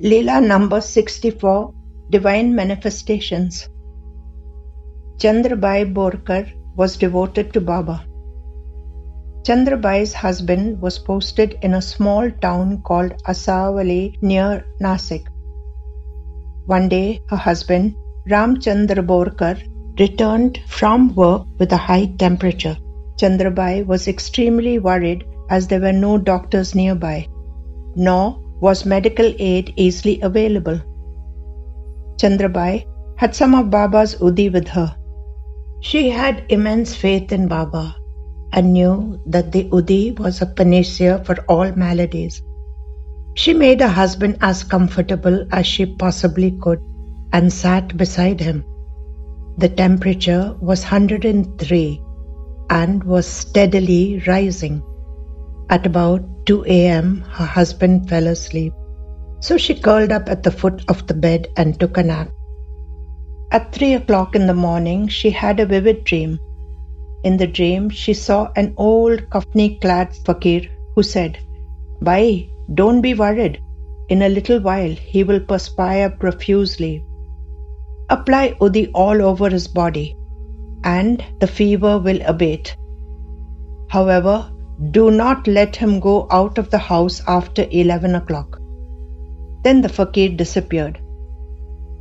Leela number 64 Divine Manifestations. Chandrabai Borkar was devoted to Baba. Chandrabai's husband was posted in a small town called Asawali near Nasik. One day, her husband, Ramchandra Borkar, returned from work with a high temperature. Chandrabai was extremely worried as there were no doctors nearby, nor was medical aid easily available. Chandrabai had some of Baba's Udi with her. She had immense faith in Baba and knew that the Udi was a panacea for all maladies. She made her husband as comfortable as she possibly could and sat beside him. The temperature was 103 and was steadily rising. At about 2 a.m., her husband fell asleep. So she curled up at the foot of the bed and took a nap. At 3 o'clock in the morning, she had a vivid dream. In the dream, she saw an old kafni clad fakir who said, Bhai, don't be worried. In a little while, he will perspire profusely. Apply udi all over his body, and the fever will abate. However, do not let him go out of the house after 11 o'clock. Then the fakir disappeared.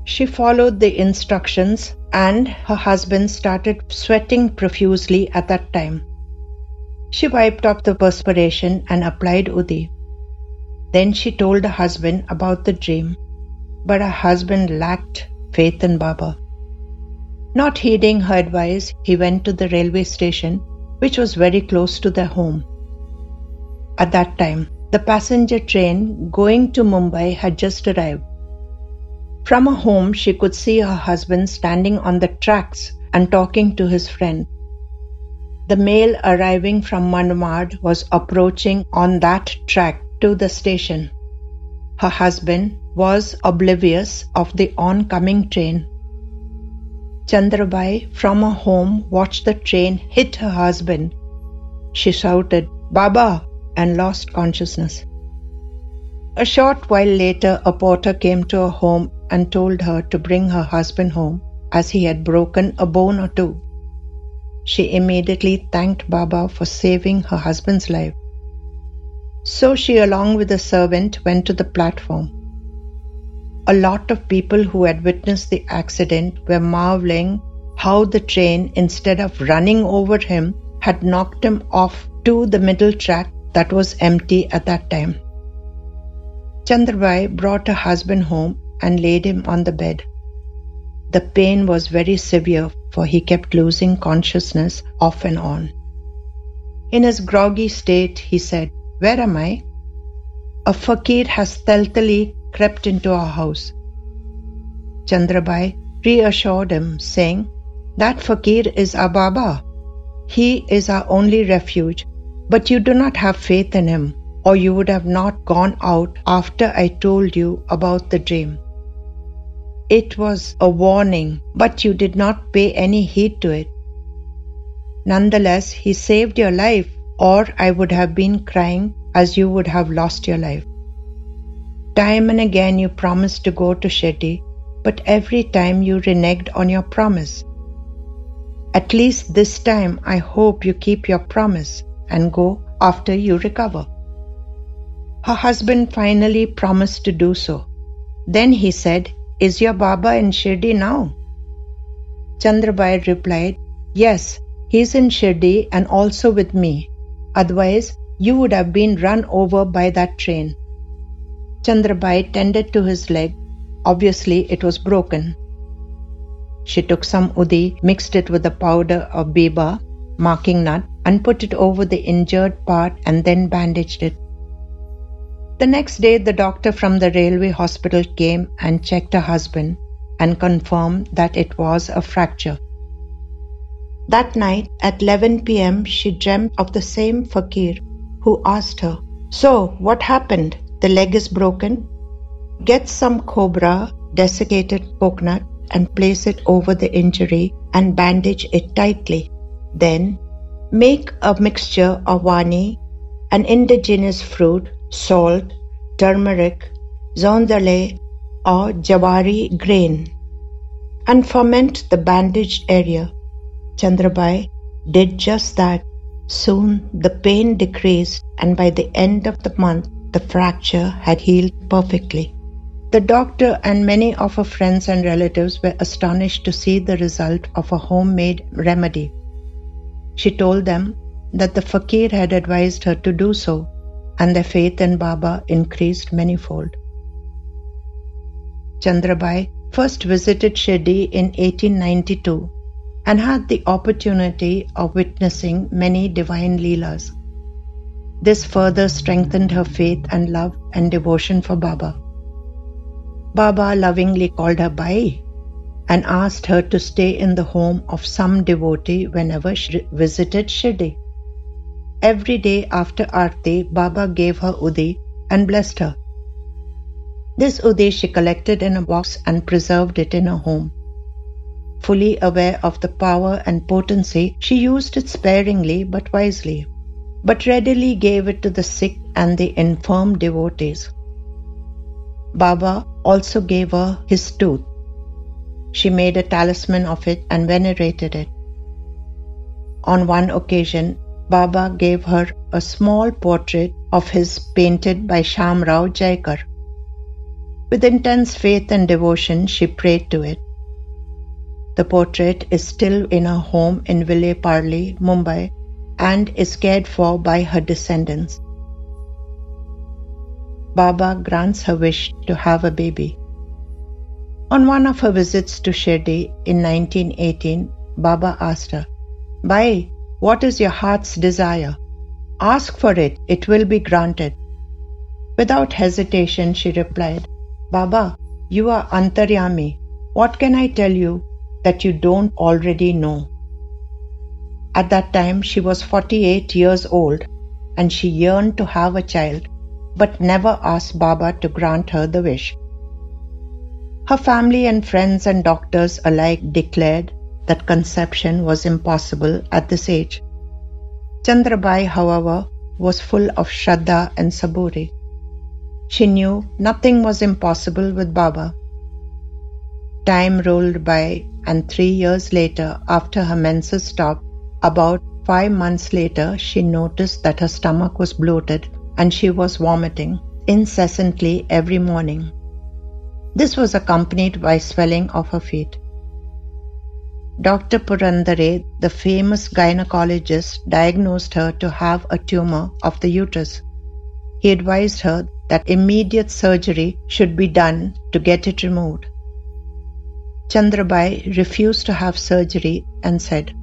She followed the instructions and her husband started sweating profusely at that time. She wiped off the perspiration and applied Udi. Then she told her husband about the dream, but her husband lacked faith in Baba. Not heeding her advice, he went to the railway station which was very close to their home. At that time, the passenger train going to Mumbai had just arrived. From her home, she could see her husband standing on the tracks and talking to his friend. The mail arriving from Manmad was approaching on that track to the station. Her husband was oblivious of the oncoming train Chandrabai from her home watched the train hit her husband. She shouted, Baba, and lost consciousness. A short while later, a porter came to her home and told her to bring her husband home as he had broken a bone or two. She immediately thanked Baba for saving her husband's life. So she, along with the servant, went to the platform. A lot of people who had witnessed the accident were marveling how the train, instead of running over him, had knocked him off to the middle track that was empty at that time. Chandrabai brought her husband home and laid him on the bed. The pain was very severe, for he kept losing consciousness off and on. In his groggy state, he said, Where am I? A fakir has stealthily crept into our house. Chandrabai reassured him, saying, That fakir is our Baba. He is our only refuge, but you do not have faith in him, or you would have not gone out after I told you about the dream. It was a warning, but you did not pay any heed to it. Nonetheless, he saved your life, or I would have been crying as you would have lost your life. Time and again you promised to go to Shirdi, but every time you reneged on your promise. At least this time I hope you keep your promise and go after you recover. Her husband finally promised to do so. Then he said, Is your Baba in Shirdi now? Chandrabai replied, Yes, he is in Shirdi and also with me. Otherwise, you would have been run over by that train. Chandrabai tended to his leg. Obviously, it was broken. She took some udi, mixed it with the powder of biba, marking nut, and put it over the injured part and then bandaged it. The next day, the doctor from the railway hospital came and checked her husband and confirmed that it was a fracture. That night at 11 pm, she dreamt of the same fakir who asked her, So, what happened? The leg is broken. Get some khobra desiccated coconut and place it over the injury and bandage it tightly. Then make a mixture of wani, an indigenous fruit, salt, turmeric, zondale or jawari grain and ferment the bandaged area. Chandrabai did just that. Soon the pain decreased, and by the end of the month, the fracture had healed perfectly. The doctor and many of her friends and relatives were astonished to see the result of a homemade remedy. She told them that the fakir had advised her to do so, and their faith in Baba increased manifold. Chandrabai first visited Shirdi in 1892 and had the opportunity of witnessing many divine Leelas. This further strengthened her faith and love and devotion for Baba. Baba lovingly called her Bai and asked her to stay in the home of some devotee whenever she visited Shirdi. Every day after Aarti, Baba gave her Udi and blessed her. This Udi she collected in a box and preserved it in her home. Fully aware of the power and potency, she used it sparingly but wisely, but readily gave it to the sick and the infirm devotees. Baba also gave her his tooth. She made a talisman of it and venerated it. On one occasion, Baba gave her a small portrait of his painted by Shamrao Jaikar. With intense faith and devotion, she prayed to it. The portrait is still in her home in Vile Parle, Mumbai, and is cared for by her descendants. Baba grants her wish to have a baby. On one of her visits to Shirdi in 1918, Baba asked her, Bai, what is your heart's desire? Ask for it, it will be granted. Without hesitation, she replied, Baba, you are Antaryami. What can I tell you that you don't already know? At that time, she was 48 years old and she yearned to have a child but never asked Baba to grant her the wish. Her family and friends and doctors alike declared that conception was impossible at this age. Chandrabai, however, was full of Shraddha and Saburi. She knew nothing was impossible with Baba. Time rolled by, and three years later, after her menses stopped, about five months later, she noticed that her stomach was bloated and she was vomiting incessantly every morning. This was accompanied by swelling of her feet. Dr. Purandare, the famous gynecologist, diagnosed her to have a tumor of the uterus. He advised her that immediate surgery should be done to get it removed. Chandrabai refused to have surgery and said,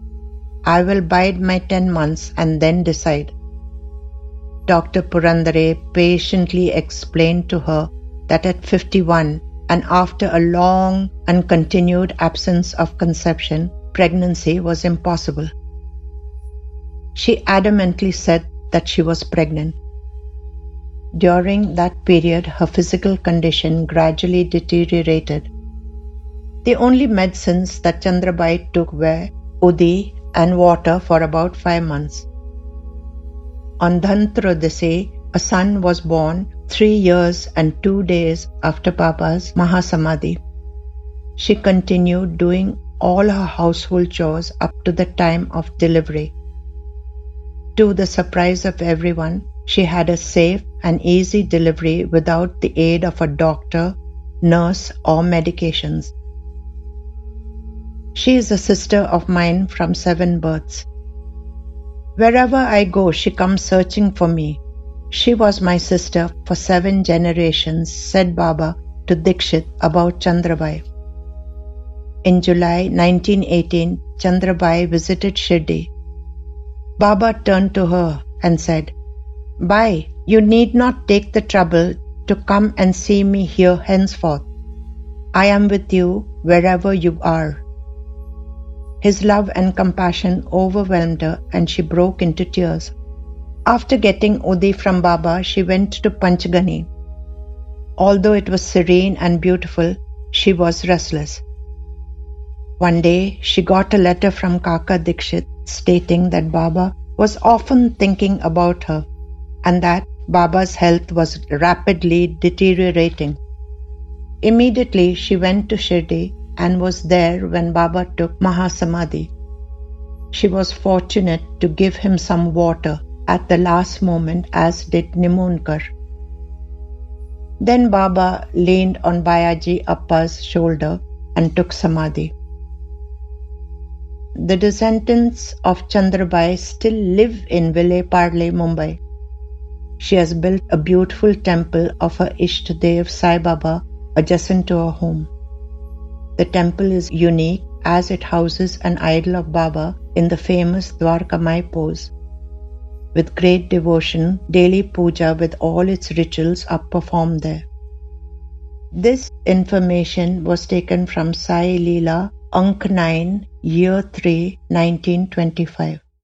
I will bide my 10 months and then decide. Dr. Purandare patiently explained to her that at 51 and after a long and continued absence of conception, pregnancy was impossible. She adamantly said that she was pregnant. During that period, her physical condition gradually deteriorated. The only medicines that Chandrabai took were udi and water for about five months. On Dhantrodasi, a son was born three years and two days after Baba's Mahasamadhi. She continued doing all her household chores up to the time of delivery. To the surprise of everyone, she had a safe and easy delivery without the aid of a doctor, nurse, or medications. She is a sister of mine from seven births. Wherever I go, she comes searching for me. She was my sister for seven generations, said Baba to Dikshit about Chandrabai. In July 1918, Chandrabai visited Shirdi. Baba turned to her and said, Bai, you need not take the trouble to come and see me here henceforth. I am with you wherever you are. His love and compassion overwhelmed her and she broke into tears. After getting Udi from Baba, she went to Panchgani. Although it was serene and beautiful, she was restless. One day, she got a letter from Kaka Dikshit stating that Baba was often thinking about her and that Baba's health was rapidly deteriorating. Immediately she went to Shirdi and was there when Baba took Mahasamadhi. She was fortunate to give him some water at the last moment, as did Nimonkar. Then Baba leaned on Bayaji Appa's shoulder and took Samadhi. The descendants of Chandrabai still live in Vile Parle, Mumbai. She has built a beautiful temple of her Ishtadev Sai Baba adjacent to her home. The temple is unique as it houses an idol of Baba in the famous Dwarkamai pose. With great devotion, daily puja with all its rituals are performed there. This information was taken from Sai Leela, Ank 9, Year 3, 1925.